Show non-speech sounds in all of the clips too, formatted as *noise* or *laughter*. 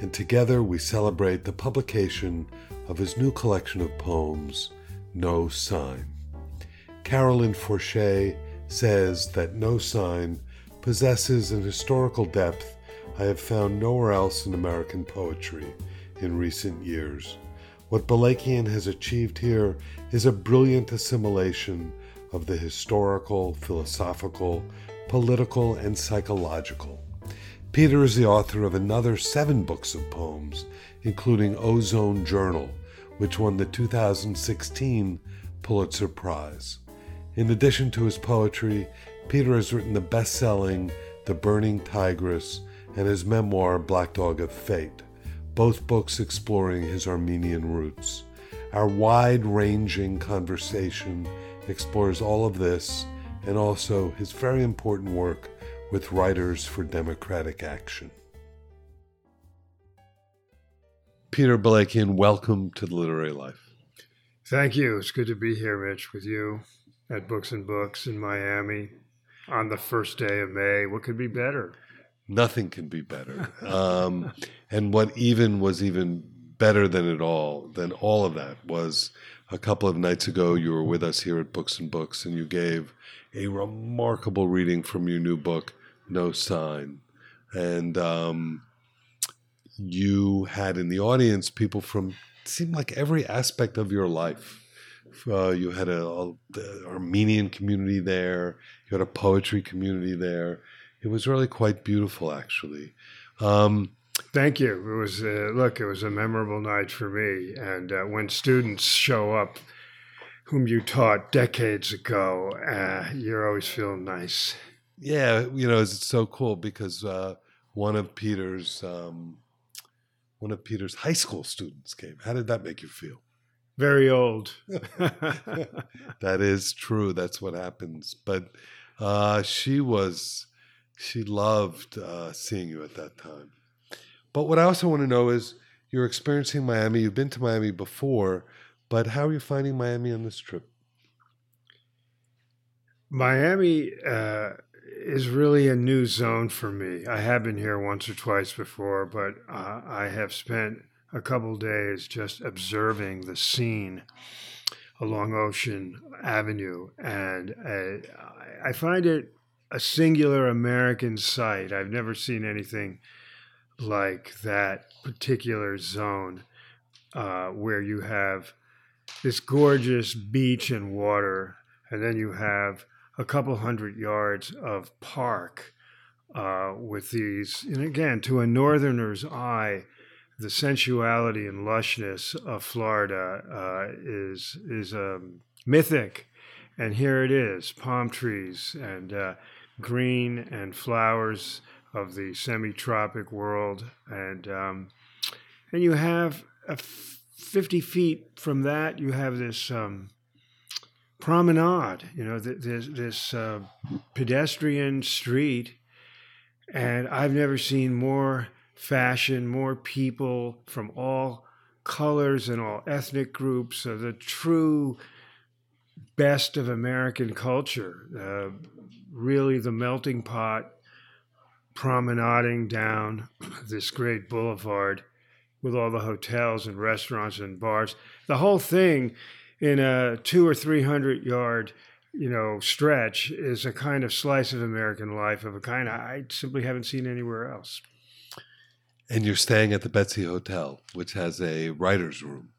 and together we celebrate the publication of his new collection of poems, No Sign. Carolyn Forche says that No Sign possesses an historical depth I have found nowhere else in American poetry in recent years. What Balakian has achieved here is a brilliant assimilation of the historical, philosophical, political, and psychological. Peter is the author of another seven books of poems, including Ozone Journal, which won the 2016 Pulitzer Prize. In addition to his poetry, Peter has written the best selling The Burning Tigris and his memoir Black Dog of Fate, both books exploring his Armenian roots. Our wide ranging conversation explores all of this and also his very important work with Writers for Democratic Action. Peter Balakian, welcome to the Literary Life. Thank you. It's good to be here, Rich, with you at Books and Books in Miami on the first day of May. What could be better? Nothing can be better. *laughs* Um, and what even was even better than it all, than all of that, was a couple of nights ago you were with us here at Books and Books, and you gave a remarkable reading from your new book, No Sign. And um, you had in the audience people from seemed like every aspect of your life. Uh, you had a, a the Armenian community there. You had a poetry community there. It was really quite beautiful, actually. Um, Thank you. It was uh, look. It was a memorable night for me. And uh, when students show up, whom you taught decades ago, uh, you're always feeling nice. Yeah, you know, it's so cool because uh, one of Peter's um, one of Peter's high school students came. How did that make you feel? Very old. *laughs* *laughs* that is true. That's what happens. But uh, she was, she loved uh, seeing you at that time. But what I also want to know is you're experiencing Miami. You've been to Miami before, but how are you finding Miami on this trip? Miami uh, is really a new zone for me. I have been here once or twice before, but uh, I have spent a couple days just observing the scene along Ocean Avenue, and uh, I find it a singular American sight. I've never seen anything like that particular zone uh, where you have this gorgeous beach and water, and then you have a couple hundred yards of park uh, with these, and again, to a northerner's eye, the sensuality and lushness of Florida uh, is is um, mythic, and here it is: palm trees and uh, green and flowers of the semi-tropic world, and um, and you have fifty feet from that, you have this. Um, promenade, you know, th- this this uh, pedestrian street, and I've never seen more fashion, more people from all colors and all ethnic groups of the true best of American culture. Uh, really, the melting pot promenading down this great boulevard with all the hotels and restaurants and bars. The whole thing in a two or three hundred yard you know stretch is a kind of slice of American life of a kind I simply haven't seen anywhere else. And you're staying at the Betsy Hotel, which has a writer's room.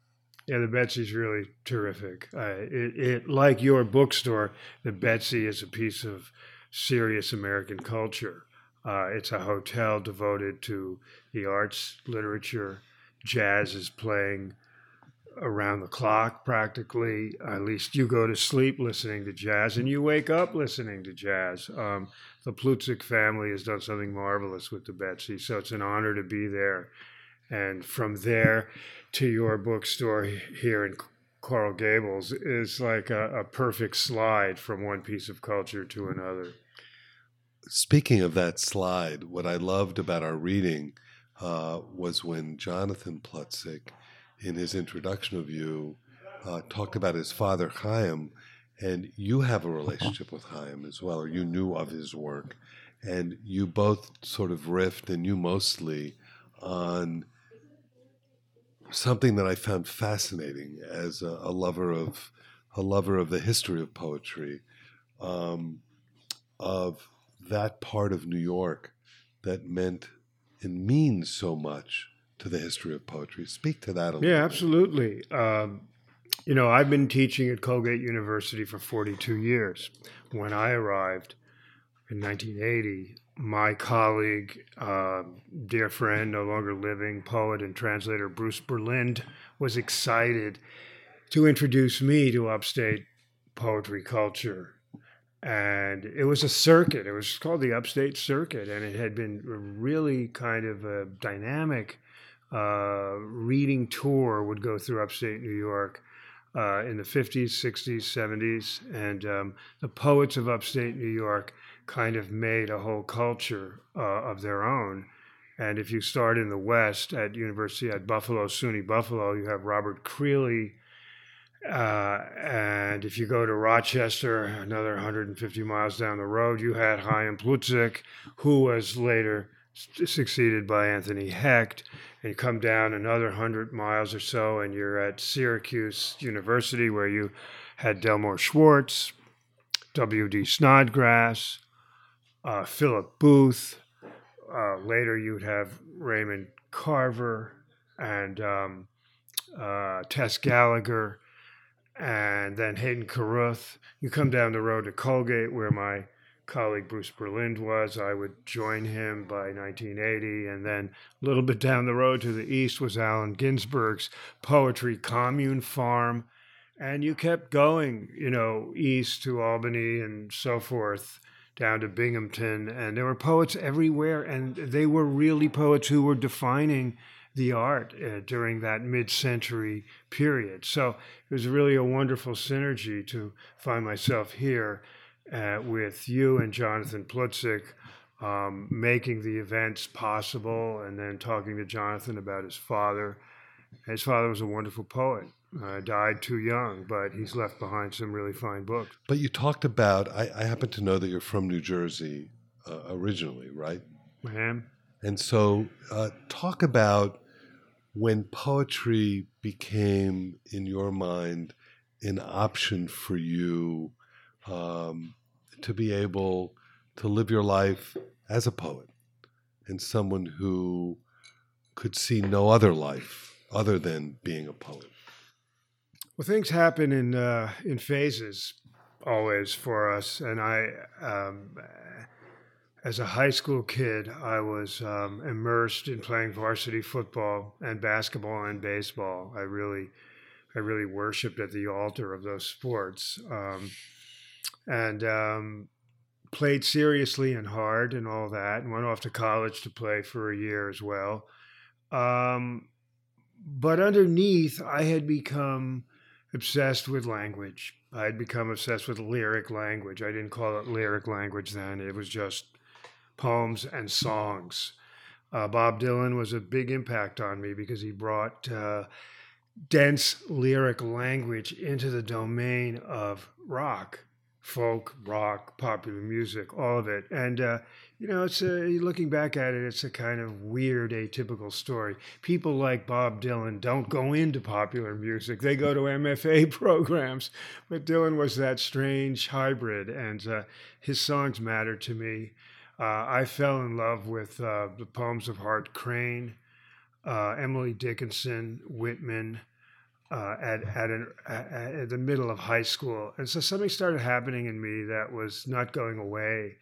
Yeah, the Betsy's really terrific. Uh, it, it, like your bookstore, the Betsy is a piece of serious American culture. Uh, it's a hotel devoted to the arts, literature. Jazz is playing around the clock practically. At least you go to sleep listening to jazz and you wake up listening to jazz. Um, the Plutzik family has done something marvelous with the Betsy, so it's an honor to be there. And from there to your bookstore here in Coral Gables is like a, a perfect slide from one piece of culture to another. Speaking of that slide, what I loved about our reading uh, was when Jonathan Plutzik in his introduction of you, uh, talked about his father Hyam, and you have a relationship with Hyam as well, or you knew of his work, and you both sort of riffed, and you mostly, on something that I found fascinating as a, a lover of a lover of the history of poetry, um, of that part of New York that meant and means so much to the history of poetry. Speak to that a little. Yeah, absolutely. Um, you know, I've been teaching at Colgate University for 42 years. When I arrived in 1980, my colleague, uh, dear friend, no longer living poet and translator Bruce Berlind, was excited to introduce me to upstate poetry culture. And it was a circuit. It was called the Upstate Circuit, and it had been really kind of a dynamic uh, reading tour would go through upstate New York uh, in the 50s, 60s, 70s. And um, the poets of upstate New York kind of made a whole culture uh, of their own. And if you start in the West at University at Buffalo, SUNY Buffalo, you have Robert Creeley. Uh, and if you go to Rochester, another 150 miles down the road, you had Hyam Plutzik, who was later succeeded by Anthony Hecht and you come down another 100 miles or so, and you're at Syracuse University, where you had Delmore Schwartz, W.D. Snodgrass, uh, Philip Booth. Uh, later, you'd have Raymond Carver and um, uh, Tess Gallagher, and then Hayden Carruth. You come down the road to Colgate, where my colleague Bruce Berlind was. I would join him by 1980. And then a little bit down the road to the east was Allen Ginsberg's Poetry Commune Farm. And you kept going, you know, east to Albany and so forth, down to Binghamton. And there were poets everywhere. And they were really poets who were defining the art uh, during that mid century period. So it was really a wonderful synergy to find myself here uh, with you and Jonathan Plutzik um, making the events possible, and then talking to Jonathan about his father. His father was a wonderful poet. Uh, died too young, but he's left behind some really fine books. But you talked about, I, I happen to know that you're from New Jersey uh, originally, right? I am. And so, uh, talk about when poetry became, in your mind, an option for you um, to be able to live your life as a poet and someone who could see no other life other than being a poet? Well, things happen in uh, in phases always for us, and I. Um, as a high school kid, I was um, immersed in playing varsity football and basketball and baseball. I really, I really worshipped at the altar of those sports. Um, and um, played seriously and hard and all that, and went off to college to play for a year as well. Um, but underneath, I had become obsessed with language. I had become obsessed with lyric language. I didn't call it lyric language then, it was just poems and songs. Uh, Bob Dylan was a big impact on me because he brought uh, dense lyric language into the domain of rock folk, rock, popular music, all of it. And, uh, you know, it's a, looking back at it, it's a kind of weird, atypical story. People like Bob Dylan don't go into popular music, they go to MFA *laughs* programs. But Dylan was that strange hybrid, and uh, his songs matter to me. Uh, I fell in love with uh, the poems of Hart Crane, uh, Emily Dickinson, Whitman. Uh, at at, an, at, the middle of high school, and so something started happening in me that was not going away.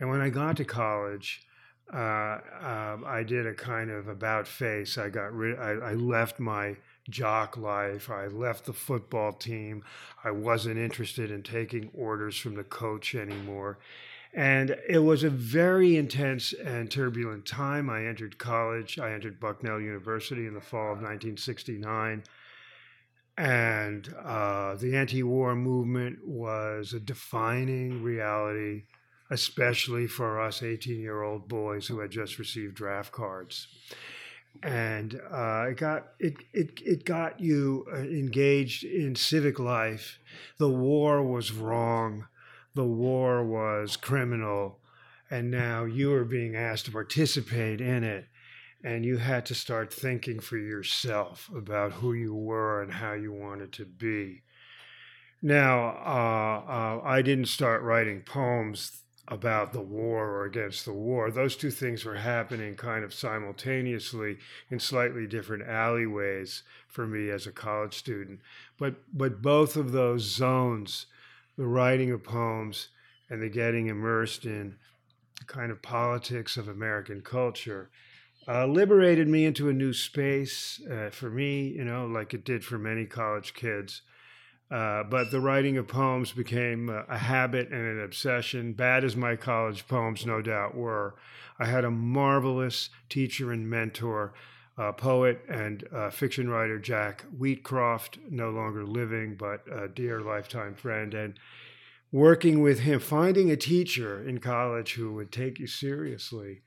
And when I got to college, uh, um, I did a kind of about face. I got rid. I, I left my jock life. I left the football team. I wasn't interested in taking orders from the coach anymore. And it was a very intense and turbulent time. I entered college. I entered Bucknell University in the fall of 1969. And uh, the anti war movement was a defining reality, especially for us 18 year old boys who had just received draft cards. And uh, it got it, it it got you uh, engaged in civic life. The war was wrong, the war was criminal, and now you are being asked to participate in it, and you had to start thinking for yourself about who you were and how you wanted to be. Now, uh, uh I didn't start writing poems about the war or against the war. Those two things were happening kind of simultaneously in slightly different alleyways for me as a college student. But but both of those zones, the writing of poems and the getting immersed in the kind of politics of American culture, uh, liberated me into a new space uh, for me, you know, like it did for many college kids. Uh, but the writing of poems became a habit and an obsession, bad as my college poems no doubt were. I had a marvelous teacher and mentor, poet and fiction writer Jack Wheatcroft, no longer living, but a dear lifetime friend. And working with him, finding a teacher in college who would take you seriously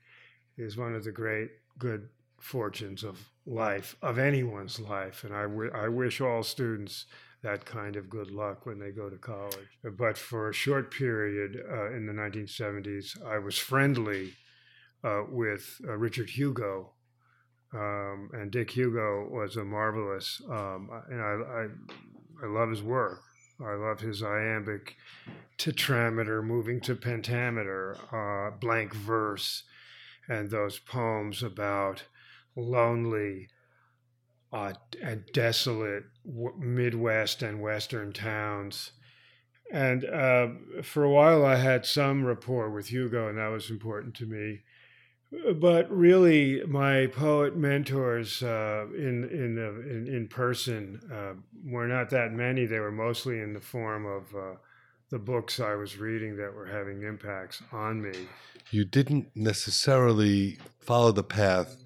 is one of the great good fortunes of life, of anyone's life. And I, w- I wish all students that kind of good luck when they go to college. But for a short period uh, in the 1970s, I was friendly uh, with uh, Richard Hugo. Um, and Dick Hugo was a marvelous, um, and I, I, I love his work. I love his iambic tetrameter moving to pentameter, uh, blank verse, and those poems about lonely, uh, and desolate Midwest and Western towns. And uh, for a while, I had some rapport with Hugo, and that was important to me. But really, my poet mentors uh, in in, in, in person uh, were not that many. They were mostly in the form of uh, the books I was reading that were having impacts on me. You didn't necessarily follow the path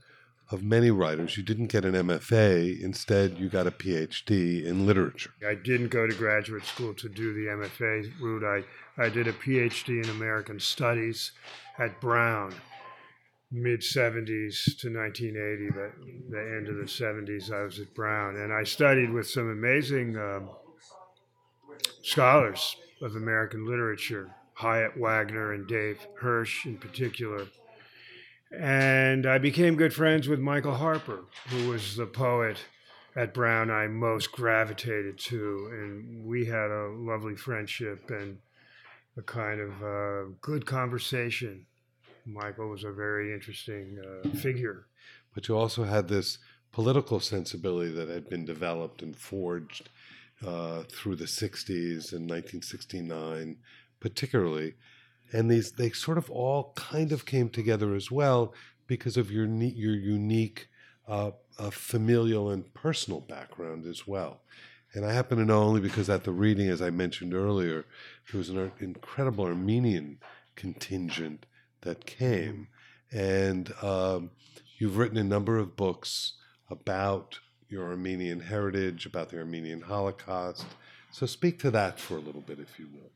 of many writers. You didn't get an MFA, instead, you got a PhD in literature. I didn't go to graduate school to do the MFA route. I, I did a PhD in American Studies at Brown, mid 70s to 1980, but the end of the 70s, I was at Brown. And I studied with some amazing um, scholars of American literature, Hyatt Waggoner and Dave Hirsch in particular. And I became good friends with Michael Harper, who was the poet at Brown I most gravitated to. And we had a lovely friendship and a kind of uh, good conversation. Michael was a very interesting uh, figure. But you also had this political sensibility that had been developed and forged uh, through the 60s and 1969, particularly and these they sort of all kind of came together as well because of your your unique uh, uh, familial and personal background as well. And I happen to know only because at the reading, as I mentioned earlier, there was an incredible Armenian contingent that came, and um, you've written a number of books about your Armenian heritage, about the Armenian Holocaust. So speak to that for a little bit, if you will.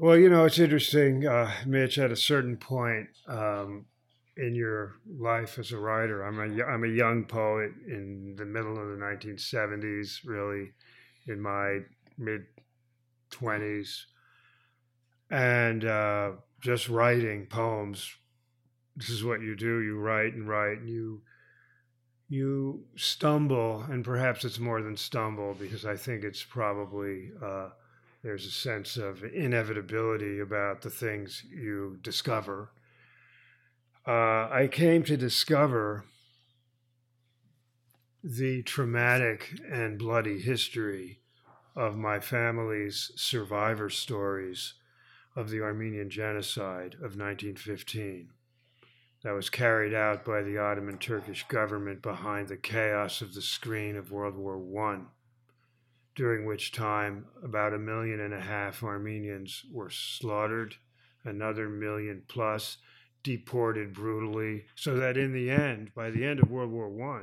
Well, you know, it's interesting, uh, Mitch. At a certain point um, in your life as a writer, I'm a I'm a young poet in the middle of the 1970s, really, in my mid 20s, and uh, just writing poems. This is what you do. You write and write, and you you stumble, and perhaps it's more than stumble because I think it's probably. Uh, there's a sense of inevitability about the things you discover. Uh, I came to discover the traumatic and bloody history of my family's survivor stories of the Armenian genocide of 1915 that was carried out by the Ottoman Turkish government behind the chaos of the screen of World War I, during which time about a million and a half Armenians were slaughtered, another million plus deported brutally, so that in the end, by the end of World War I,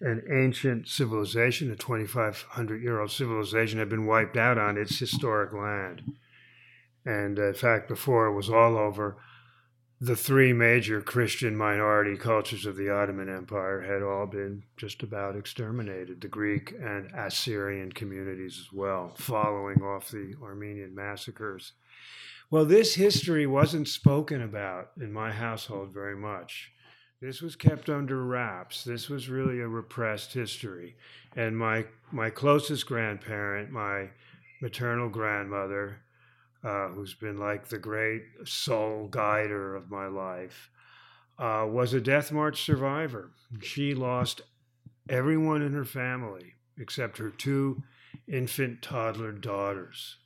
an ancient civilization, a 2,500 year old civilization, had been wiped out on its historic land. And uh, in fact, before it was all over, the three major Christian minority cultures of the Ottoman Empire had all been just about exterminated, the Greek and Assyrian communities as well, following off the Armenian massacres. Well, this history wasn't spoken about in my household very much. This was kept under wraps. This was really a repressed history. And my, my closest grandparent, my maternal grandmother, uh, who's been like the great soul guider of my life, uh, was a death march survivor. She lost everyone in her family except her two infant toddler daughters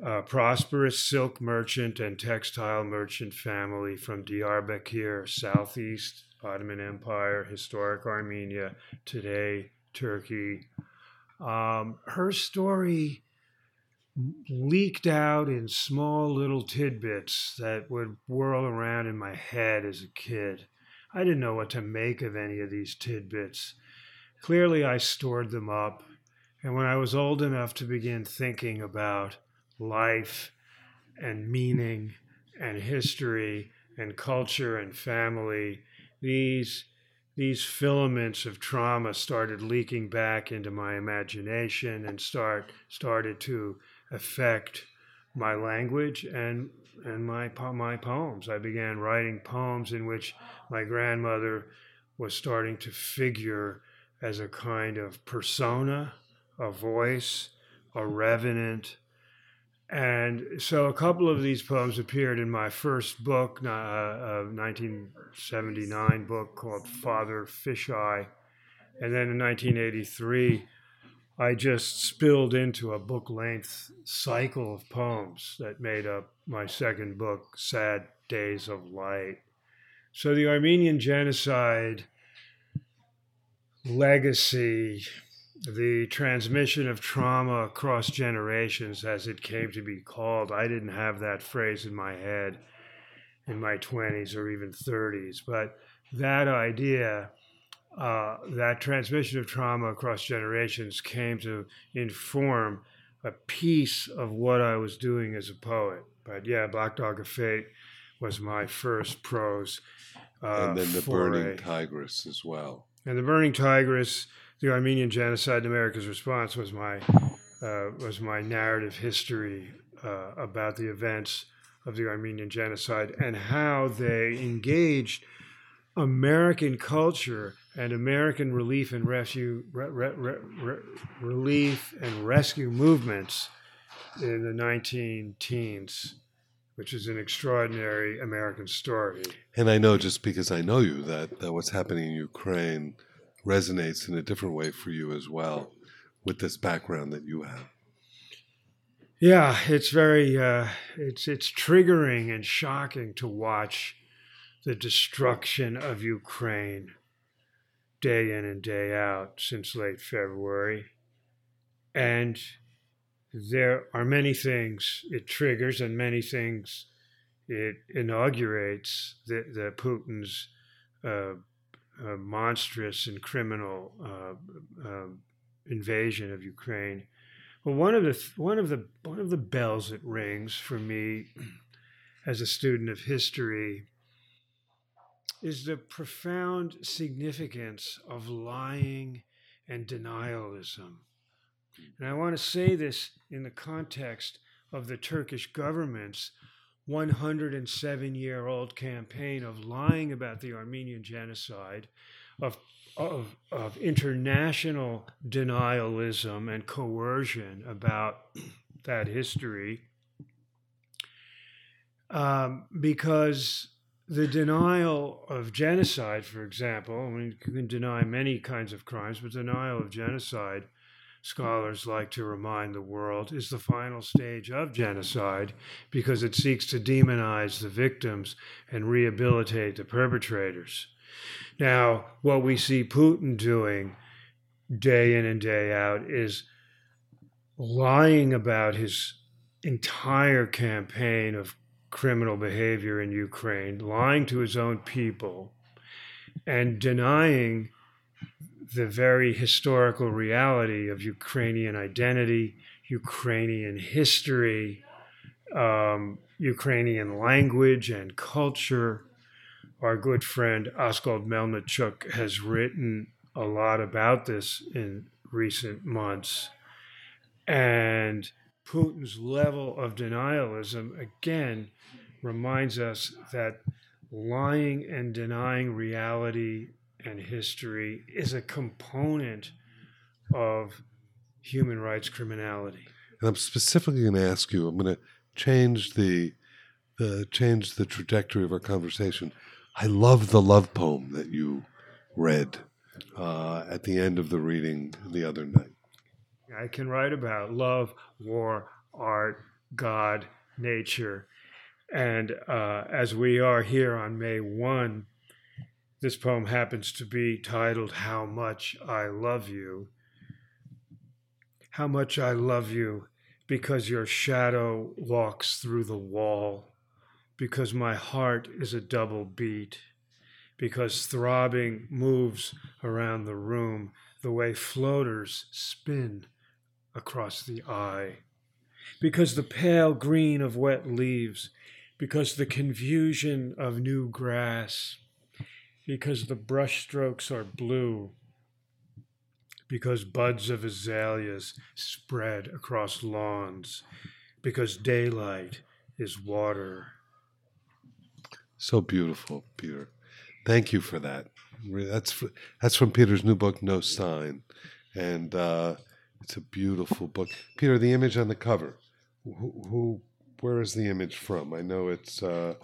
a prosperous silk merchant and textile merchant family from Diyarbakir, southeast Ottoman Empire, historic Armenia, today Turkey. Um, her story leaked out in small little tidbits that would whirl around in my head as a kid. I didn't know what to make of any of these tidbits. Clearly, I stored them up, and when I was old enough to begin thinking about life and meaning and history and culture and family, these these filaments of trauma started leaking back into my imagination and start started to affect my language and and my my poems. I began writing poems in which my grandmother was starting to figure as a kind of persona, a voice, a revenant, and so a couple of these poems appeared in my first book, uh, a 1979 book called Father Fisheye. And then in 1983, I just spilled into a book length cycle of poems that made up my second book, Sad Days of Light. So the Armenian genocide legacy the transmission of trauma across generations, as it came to be called. I didn't have that phrase in my head in my 20s or even 30s, but that idea, uh, that transmission of trauma across generations came to inform a piece of what I was doing as a poet. But yeah, Black Dog of Fate was my first prose. Uh, and then the foray. Burning Tigris as well. And the Burning Tigris the Armenian genocide and America's response was my uh, was my narrative history uh, about the events of the Armenian genocide and how they engaged American culture and American relief and rescue re, re, re, relief and rescue movements in the 19 teens which is an extraordinary American story. And I know just because I know you that, that what's happening in Ukraine resonates in a different way for you as well with this background that you have. Yeah, it's very uh, it's it's triggering and shocking to watch the destruction of Ukraine day in and day out since late February. And there are many things it triggers and many things it inaugurates the, the Putin's uh, uh, monstrous and criminal uh, uh, invasion of Ukraine. Well, one of the one of the one of the bells it rings for me as a student of history is the profound significance of lying and denialism. And I want to say this in the context of the Turkish government's 107 year old campaign of lying about the Armenian genocide, of, of, of international denialism and coercion about that history, um, because the denial of genocide, for example, I mean, you can deny many kinds of crimes, but denial of genocide, scholars like to remind the world, is the final stage of genocide because it seeks to demonize the victims and rehabilitate the perpetrators. Now, what we see Putin doing day in and day out is lying about his entire campaign of criminal behavior in Ukraine, lying to his own people, and denying the very historical reality of Ukrainian identity, Ukrainian history, um, Ukrainian language and culture. Our good friend Askold Melnyczuk has written a lot about this in recent months. And Putin's level of denialism, again, reminds us that lying and denying reality and history is a component of human rights criminality. And I'm specifically going to ask you. I'm going to change the the change the trajectory of our conversation. I love the love poem that you read uh, at the end of the reading the other night. I can write about love, war, art, God, nature. And uh, as we are here on May 1, this poem happens to be titled How Much I Love You. How much I love you because your shadow walks through the wall, because my heart is a double beat, because throbbing moves around the room the way floaters spin across the eye, because the pale green of wet leaves, because the confusion of new grass, because the brushstrokes are blue, because buds of azaleas spread across lawns, because daylight is water. So beautiful, Peter. Thank you for that. That's that's from Peter's new book, No Sign, and uh, it's a beautiful book. Peter, the image on the cover. Who, who where is the image from? I know it's. Uh,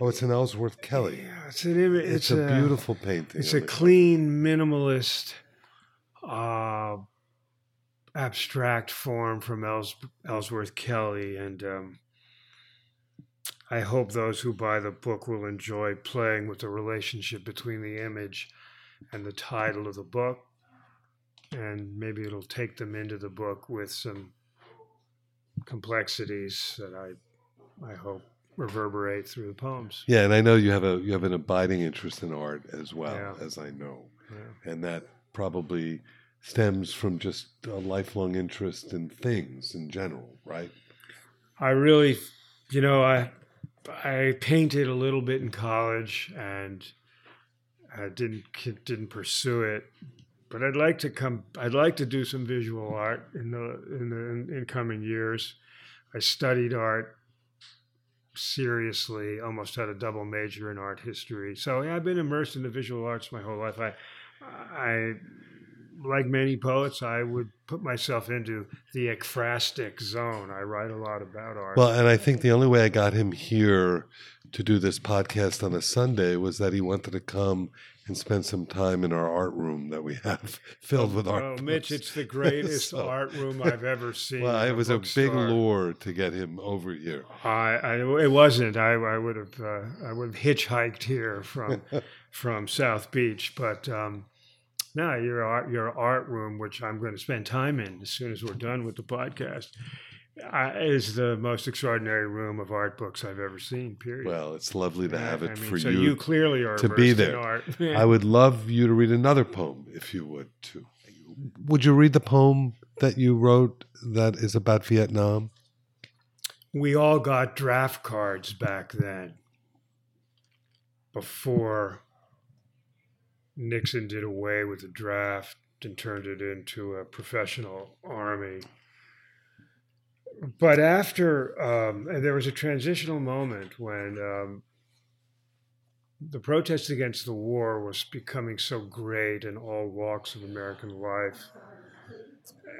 oh, it's an Ellsworth Kelly. Yeah, it's an image. It's, it's, a, a beautiful painting. It's a clean, minimalist, uh, abstract form from Els- Ellsworth Kelly, and um, I hope those who buy the book will enjoy playing with the relationship between the image and the title of the book. And maybe it'll take them into the book with some complexities that I, I hope reverberate through the poems. Yeah, and I know you have a you have an abiding interest in art as well, Yeah. as I know, Yeah. and that probably stems from just a lifelong interest in things in general, right? I really, you know, I I painted a little bit in college and I didn't didn't pursue it, but I'd like to come. I'd like to do some visual art in the in the in coming years. I studied art seriously, almost had a double major in art history. So yeah, I've been immersed in the visual arts my whole life. I I like many poets, I would put myself into the ekphrastic zone. I write a lot about art. Well, and I think the only way I got him here to do this podcast on a Sunday was that he wanted to come and spend some time in our art room that we have *laughs* filled with art. Oh. Mitch, it's the *laughs* greatest So- art room I've ever *laughs* seen. Well, it was a big lure to get him over here. I, I it wasn't. I, I would have uh, I would have hitchhiked here from from South Beach, but um, no, your art your art room, which I'm going to spend time in as soon as we're done with the podcast, uh, is the most extraordinary room of art books I've ever seen. Period. Well, it's lovely to have I it mean, for so you. you clearly are to be immersed in there. art. *laughs* I would love you to read another poem if you would too. Would you read the poem that you wrote that is about Vietnam? we all got draft cards back then before Nixon did away with the draft and turned it into a professional army. But after, um, and there was a transitional moment when um, the protest against the war was becoming so great in all walks of American life.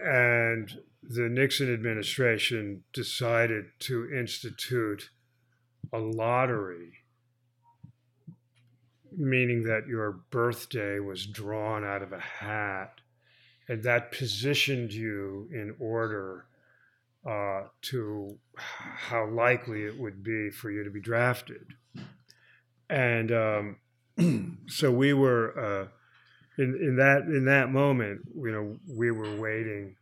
And the Nixon administration decided to institute a lottery meaning that your birthday was drawn out of a hat, and that positioned you in order uh, to how likely it would be for you to be drafted. And um, *clears throat* so we were uh, in in that in that moment. You know, we were waiting.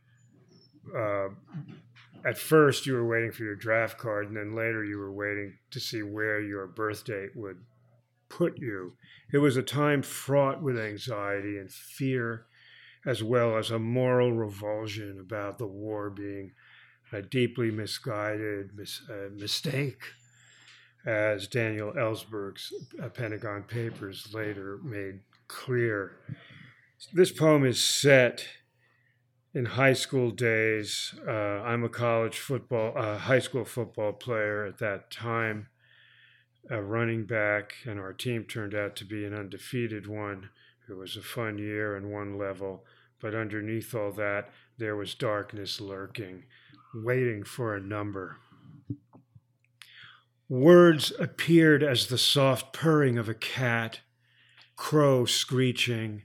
Uh, at first, you were waiting for your draft card, and then later you were waiting to see where your birth date would put you. It was a time fraught with anxiety and fear, as well as a moral revulsion about the war being a deeply misguided mis- uh, mistake as Daniel Ellsberg's uh, Pentagon Papers later made clear. This poem is set in high school days. Uh, I'm a college football, uh, high school football player at that time, a running back, and our team turned out to be an undefeated one. It was a fun year in one level, but underneath all that, there was darkness lurking, waiting for a number. Words appeared as the soft purring of a cat, crow screeching,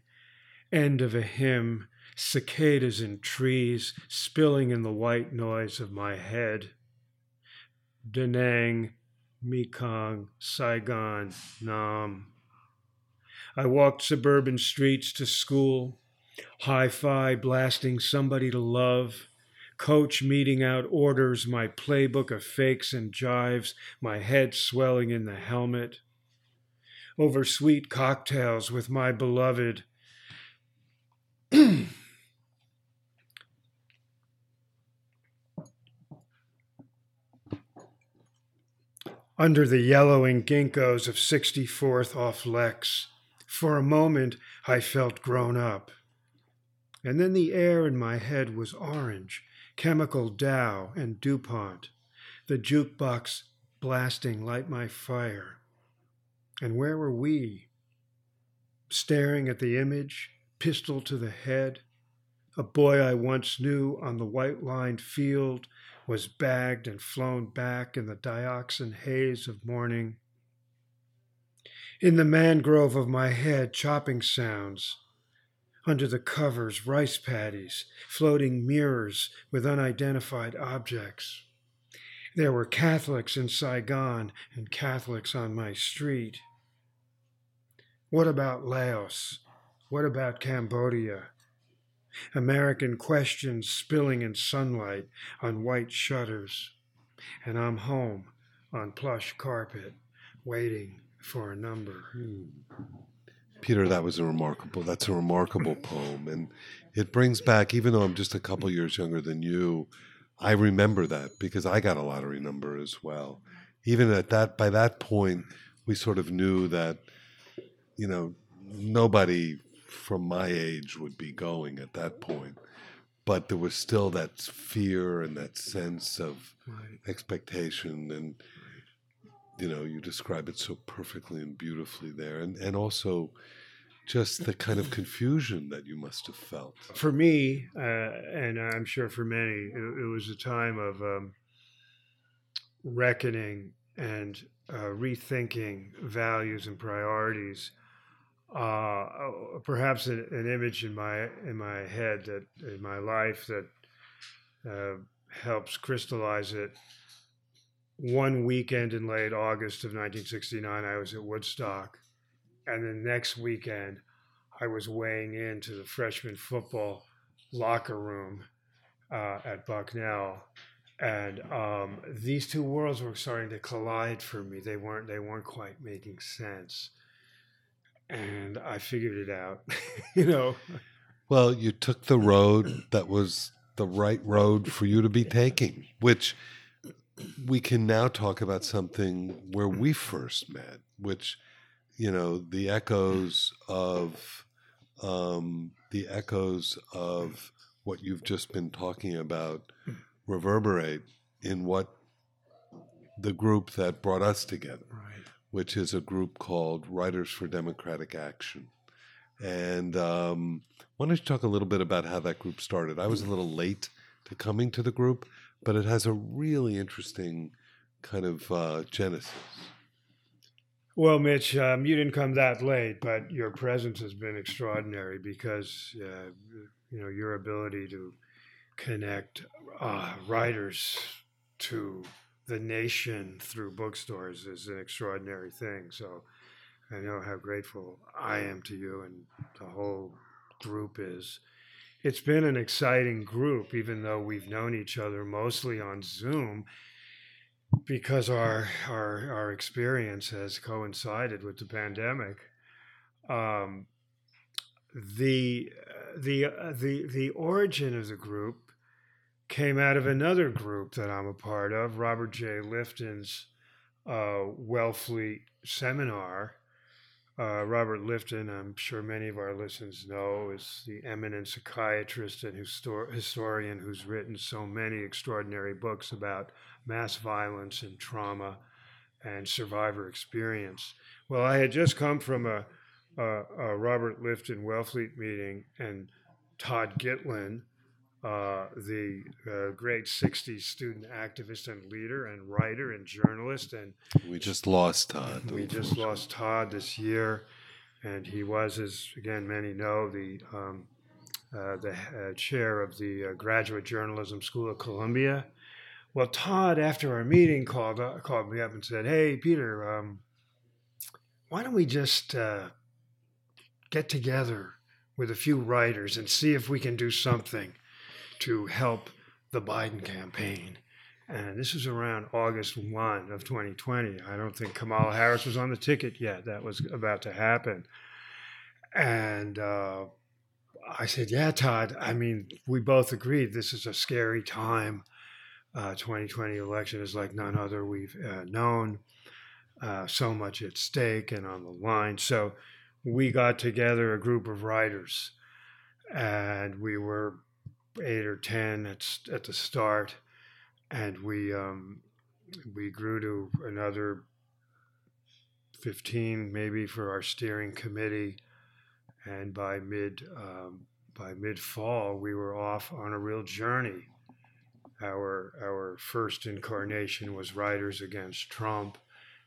end of a hymn, cicadas in trees spilling in the white noise of my head. Da Nang, Mekong, Saigon, Nam. I walked suburban streets to school, hi fi blasting somebody to love, coach meeting out orders, my playbook of fakes and jives, my head swelling in the helmet. Over sweet cocktails with my beloved. *clears throat* Under the yellowing ginkgos of 64th off Lex, for a moment I felt grown up. And then the air in my head was orange, Chemical Dow and DuPont, the jukebox blasting Light My Fire. And where were we? Staring at the image, pistol to the head. A boy I once knew on the white lined field was bagged and flown back in the dioxin haze of morning. In the mangrove of my head, chopping sounds under the covers, rice paddies, floating mirrors with unidentified objects. There were Catholics in Saigon and Catholics on my street. What about Laos? What about Cambodia? American questions spilling in sunlight on white shutters. And I'm home on plush carpet, waiting for a number. Peter, that was a remarkable. That's a remarkable poem, and it brings back. Even though I'm just a couple years younger than you, I remember that because I got a lottery number as well. Even at that, by that point, we sort of knew that, you know, nobody from my age would be going at that point, but there was still that fear and that sense of right. expectation and you know you describe it so perfectly and beautifully there. And and also just the kind of confusion that you must have felt. For me uh, and i'm sure for many it, it was a time of um, reckoning and uh, rethinking values and priorities uh, perhaps an, an, image in my in my head that in my life that uh, helps crystallize it one weekend in late August of 1969, I was at Woodstock. And the next weekend, I was weighing into the freshman football locker room uh, at Bucknell. And um, these two worlds were starting to collide for me. They weren't, they weren't quite making sense. And I figured it out, *laughs* you know. Well, you took the road that was the right road for you to be taking, which we can now talk about something where we first met, which, you know, the echoes of um, the echoes of what you've just been talking about reverberate in what the group that brought us together, right. Which is a group called Writers for Democratic Action. And um, why don't you talk a little bit about how that group started? I was a little late to coming to the group, but it has a really interesting kind of uh, genesis. Well, Mitch, um, you didn't come that late, but your presence has been extraordinary because uh, you know your ability to connect uh, writers to the nation through bookstores is an extraordinary thing. So I know how grateful I am to you and the whole group is. It's been an exciting group, even though we've known each other mostly on Zoom because our our our experience has coincided with the pandemic. Um, the the the the origin of the group came out of another group that I'm a part of, Robert J. Lifton's uh, Wellfleet seminar. Uh, Robert Lifton, I'm sure many of our listeners know, is the eminent psychiatrist and histor- historian who's written so many extraordinary books about mass violence and trauma and survivor experience. Well, I had just come from a, a, a Robert Lifton Wellfleet meeting, and Todd Gitlin, uh, the uh, great 60s student activist and leader and writer and journalist. And we just lost Todd. We just lost Todd this year. And he was, as again many know, the um, uh, the uh, chair of the uh, Graduate Journalism School of Columbia. Well, Todd, after our meeting, called uh, called me up and said, "Hey, Peter, um, why don't we just get together with a few writers and see if we can do something?" To help the Biden campaign. And this was around August 1 of 2020. I don't think Kamala Harris was on the ticket yet. That was about to happen. And uh, I said, Yeah, Todd. I mean, we both agreed this is a scary time. Uh, 2020 election is like none other we've uh, known. Uh, so much at stake and on the line. So we got together a group of writers and we were eight or ten at at the start, and we um, we grew to another fifteen maybe for our steering committee, and by mid um, by mid fall we were off on a real journey. Our our first incarnation was Writers Against Trump,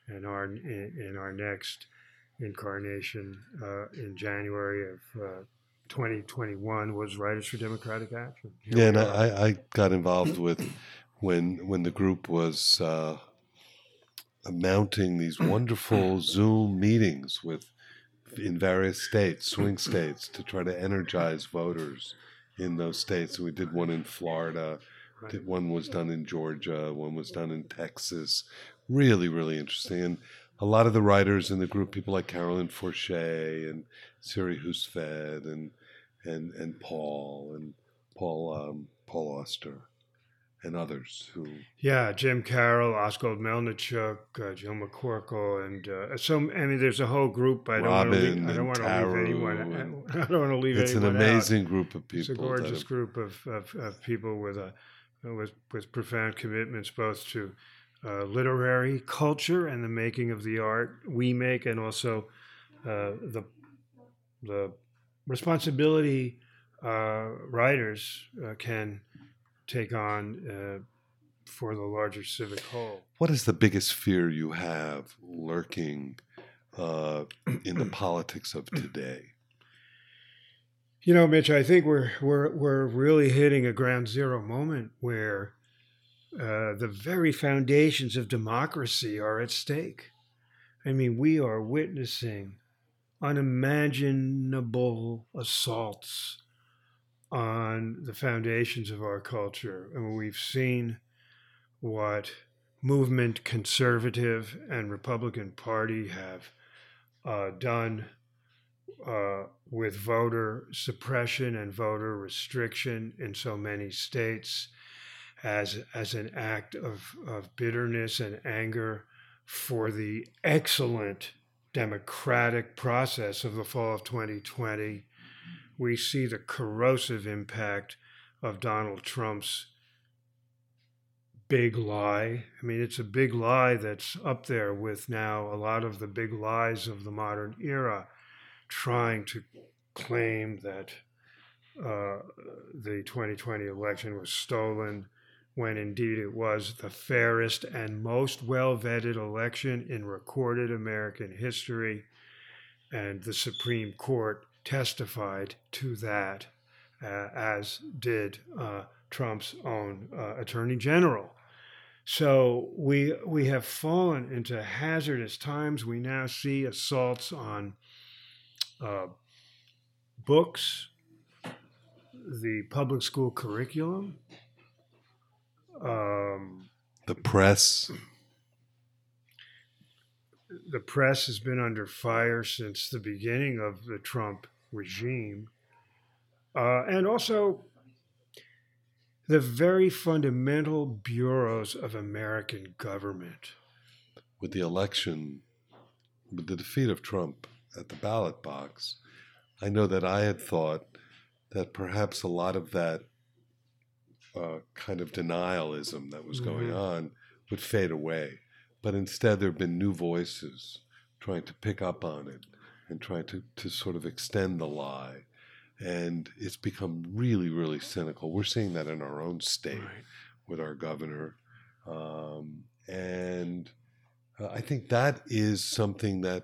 and our in, in our next incarnation uh, in January of uh, 2021 was Writers for Democratic Action. Here yeah, and I, I got involved with when when the group was uh, mounting these wonderful Zoom meetings with in various states, swing states, to try to energize voters in those states. we did one in Florida. Right. One was done in Georgia. One was done in Texas. Really, really interesting. And a lot of the writers in the group, people like Carolyn Forche and Siri Hustvedt and and and Paul and Paul um, Paul Auster and others who yeah Jim Carroll, Askold Melnyczuk, uh, Jill McCorkle, and uh, so I mean there's a whole group. I don't want to leave, I don't want to leave anyone. *laughs* I don't want to leave. It's an amazing out. group of people. It's a gorgeous group of, of, of people with a with with profound commitments both to uh, literary culture and the making of the art we make, and also uh, the the responsibility uh, writers uh, can take on uh, for the larger civic whole. What is the biggest fear you have lurking uh, in the politics of today? You know, Mitch, I think we're we're we're really hitting a ground zero moment where uh, the very foundations of democracy are at stake. I mean, we are witnessing unimaginable assaults on the foundations of our culture. and we've seen what movement conservative and Republican Party have uh, done uh, with voter suppression and voter restriction in so many states as, as an act of, of bitterness and anger for the excellent democratic process of the fall of 2020, we see the corrosive impact of Donald Trump's big lie. I mean, it's a big lie that's up there with now a lot of the big lies of the modern era, trying to claim that uh, the 2020 election was stolen, when indeed it was the fairest and most well vetted election in recorded American history. And the Supreme Court testified to that, uh, as did uh, Trump's own uh, Attorney General. So we we have fallen into hazardous times. We now see assaults on uh, books, the public school curriculum, um, the press. The press has been under fire since the beginning of the Trump regime. Uh, and also the very fundamental bureaus of American government. With the election, with the defeat of Trump at the ballot box, I know that I had thought that perhaps a lot of that uh, kind of denialism that was going mm-hmm. on would fade away. But instead, there have been new voices trying to pick up on it and trying to, to sort of extend the lie. And it's become really, really cynical. We're seeing that in our own state right. with our governor. Um, and uh, I think that is something that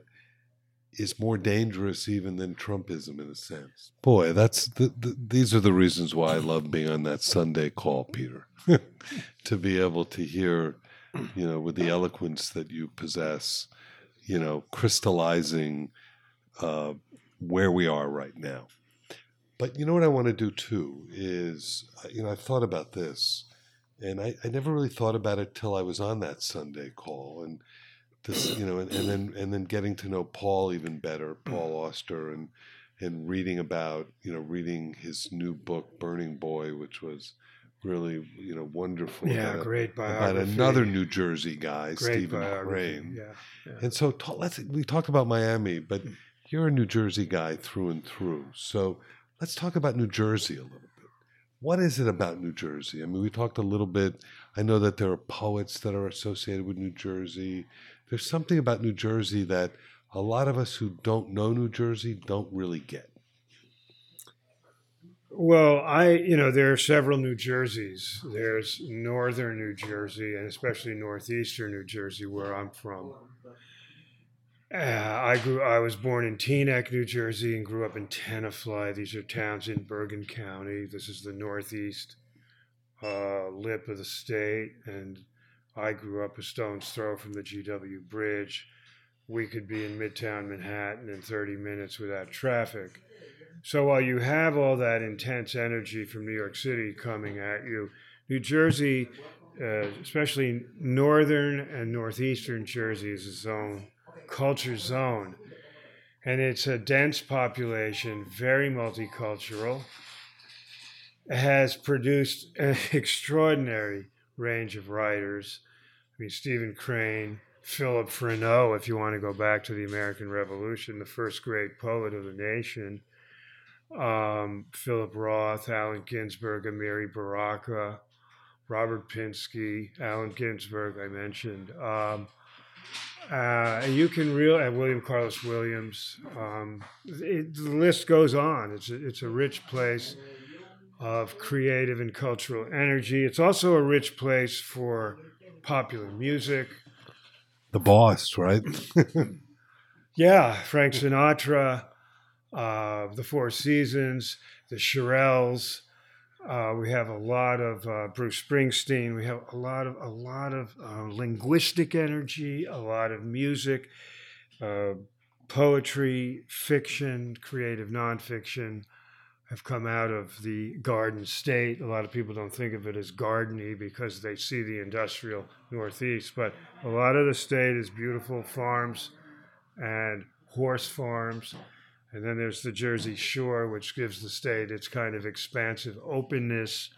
is more dangerous even than Trumpism in a sense. Boy, that's the, the, these are the reasons why I love being on that Sunday call, Peter, *laughs* to be able to hear, you know, with the eloquence that you possess, you know, crystallizing uh, where we are right now. But you know what I want to do too is, uh, you know, I've thought about this, and I, I never really thought about it till I was on that Sunday call, and this, you know, and, and then and then getting to know Paul even better, mm. Paul Auster, and and reading about, you know, reading his new book, Burning Boy, which was really, you know, wonderful. Yeah, about, great biography. About another New Jersey guy, great Stephen Crane. Yeah, yeah, And so let's we talked about Miami, but mm. you're a New Jersey guy through and through. So let's talk about New Jersey a little bit. What is it about New Jersey? I mean, we talked a little bit. I know that there are poets that are associated with New Jersey there's something about New Jersey that a lot of us who don't know New Jersey don't really get. Well, I, you know, there are several New Jerseys. There's northern New Jersey and especially northeastern New Jersey, where I'm from. Uh, I grew. I was born in Teaneck, New Jersey, and grew up in Tenafly. These are towns in Bergen County. This is the northeast uh, lip of the state, and I grew up a stone's throw from the GW Bridge. We could be in Midtown Manhattan in 30 minutes without traffic. So while you have all that intense energy from New York City coming at you, New Jersey, uh, especially northern and northeastern Jersey, is its own culture zone. And it's a dense population, very multicultural. Has produced an *laughs* extraordinary range of writers. I mean, Stephen Crane, Philip Freneau, if you want to go back to the American Revolution, the first great poet of the nation, um, Philip Roth, Allen Ginsberg, Amiri Baraka, Robert Pinsky, Allen Ginsberg, I mentioned. Um, uh, you can really, uh, William Carlos Williams. Um, it, the list goes on. It's a, it's a rich place of creative and cultural energy. It's also a rich place for popular music. The boss, right? *laughs* yeah, Frank Sinatra, uh, the Four Seasons, the Shirelles. Uh, we have a lot of uh, Bruce Springsteen. We have a lot of a lot of uh, linguistic energy, a lot of music, uh, poetry, fiction, creative nonfiction have come out of the garden state. A lot of people don't think of it as gardeny because they see the industrial northeast, but a lot of the state is beautiful farms and horse farms. And then there's the Jersey Shore, which gives the state its kind of expansive openness.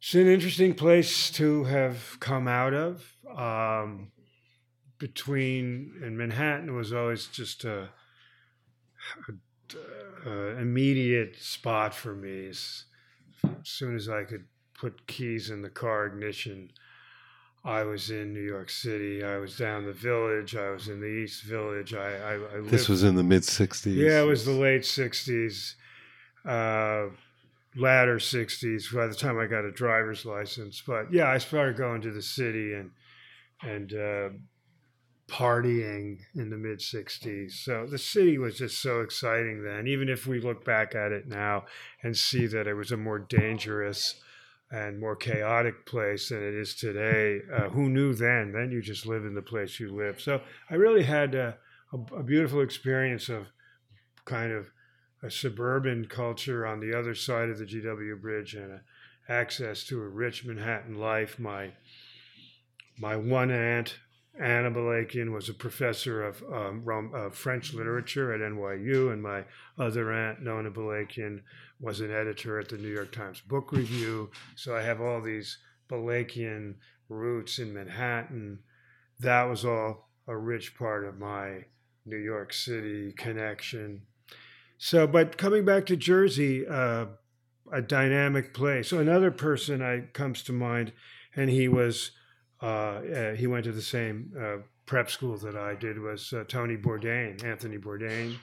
It's an interesting place to have come out of. Um, between and Manhattan was always just a, a uh, immediate spot for me. As, as soon as I could put keys in the car ignition, I was in New York City. I was down the village. I was in the East Village. I, I, I this was in the mid '60s. Yeah, it was the late '60s. Uh, latter 60s by the time I got a driver's license. But yeah, I started going to the city and and uh, partying in the mid 60s. So the city was just so exciting then, even if we look back at it now and see that it was a more dangerous and more chaotic place than it is today. Uh, who knew then? Then you just live in the place you live. So I really had a, a, a beautiful experience of kind of a suburban culture on the other side of the GW Bridge and a, access to a rich Manhattan life. My my one aunt Anna Balakian was a professor of, um, of French literature at NYU, and my other aunt, Nona Balakian, was an editor at the New York Times Book Review. So I have all these Balakian roots in Manhattan. That was all a rich part of my New York City connection. So, but coming back to Jersey, uh, a dynamic place. So another person I comes to mind, and he was uh, uh, he went to the same uh, prep school that I did was uh, Tony Bourdain, Anthony Bourdain.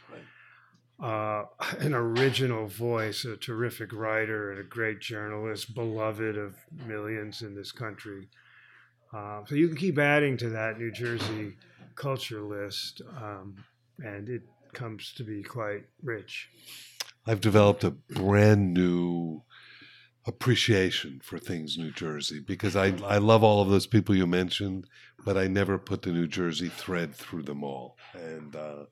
Uh, an original voice, a terrific writer, and a great journalist, beloved of millions in this country. Uh, so you can keep adding to that New Jersey culture list, um, and it comes to be quite rich. I've developed a brand new appreciation for things New Jersey because I, I love all of those people you mentioned, but I never put the New Jersey thread through them all. And uh,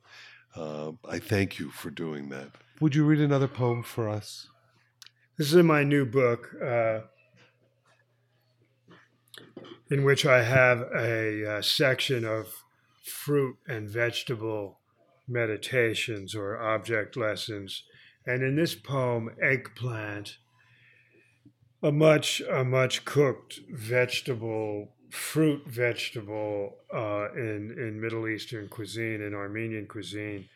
uh, I thank you for doing that. Would you read another poem for us? This is in my new book, uh, in which I have a, a uh, section of fruit and vegetable meditations or object lessons. And in this poem, Eggplant, a much a much cooked vegetable fruit vegetable uh, in in Middle Eastern cuisine and Armenian cuisine.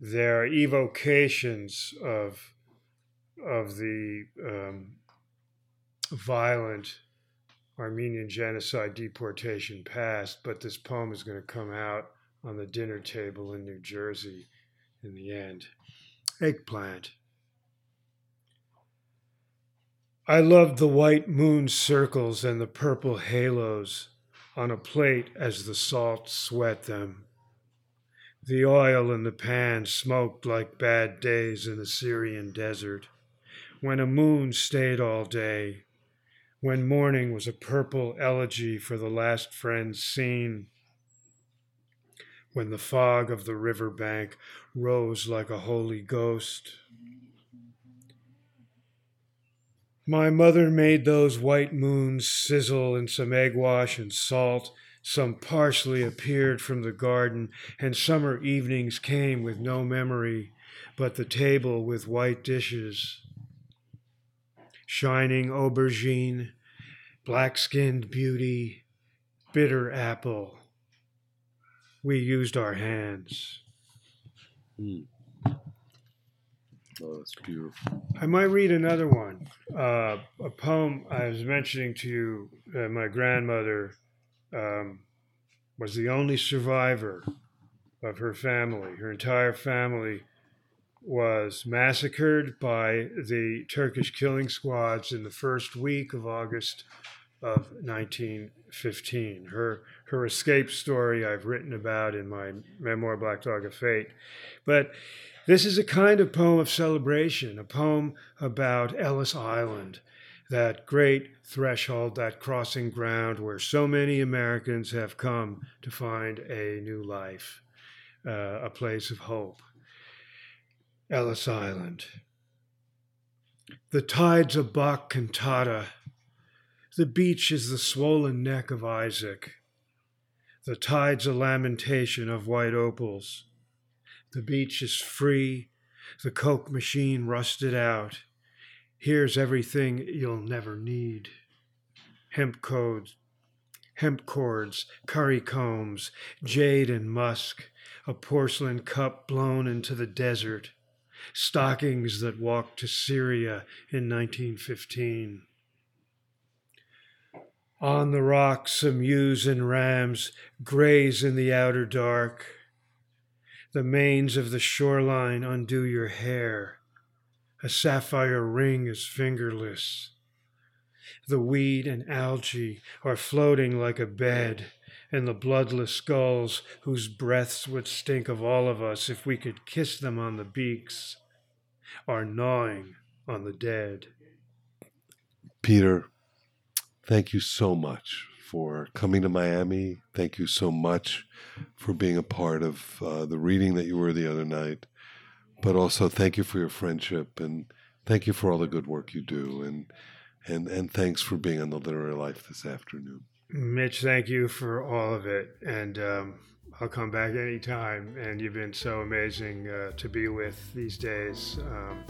There are evocations of of the um, violent Armenian genocide deportation past, but this poem is going to come out on the dinner table in New Jersey in the end. Eggplant. I loved the white moon circles and the purple halos on a plate as the salt sweat them. The oil in the pan smoked like bad days in the Syrian desert, when a moon stayed all day, when morning was a purple elegy for the last friends seen, when the fog of the river bank rose like a holy ghost. My mother made those white moons sizzle in some egg wash and salt. Some parsley appeared from the garden, and summer evenings came with no memory but the table with white dishes. Shining aubergine, black skinned beauty, bitter apple. We used our hands. Mm. Oh, that's beautiful. I might read another one. Uh, a poem I was mentioning to you. Uh, my grandmother um, was the only survivor of her family. Her entire family was massacred by the Turkish killing squads in the first week of August of 1915. Her her escape story I've written about in my memoir Black Dog of Fate. But this is a kind of poem of celebration, a poem about Ellis Island, that great threshold, that crossing ground where so many Americans have come to find a new life, uh, a place of hope. Ellis Island. The tide's a Bach cantata. The beach is the swollen neck of Isaac. The tide's a lamentation of white opals. The beach is free. The Coke machine rusted out. Here's everything you'll never need hemp codes, hemp cords, curry combs, jade and musk, a porcelain cup blown into the desert, stockings that walked to Syria in 1915. On the rocks, some ewes and rams graze in the outer dark. The manes of the shoreline undo your hair. a sapphire ring is fingerless. The weed and algae are floating like a bed, and the bloodless skulls, whose breaths would stink of all of us if we could kiss them on the beaks, are gnawing on the dead. Peter, thank you so much for coming to Miami. Thank you so much for being a part of uh, the reading that you were the other night. But also, thank you for your friendship and thank you for all the good work you do. And, and, and thanks for being on the Literary Life this afternoon. Mitch, thank you for all of it. And um, I'll come back anytime. And you've been so amazing uh, to be with these days. Um,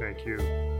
thank you.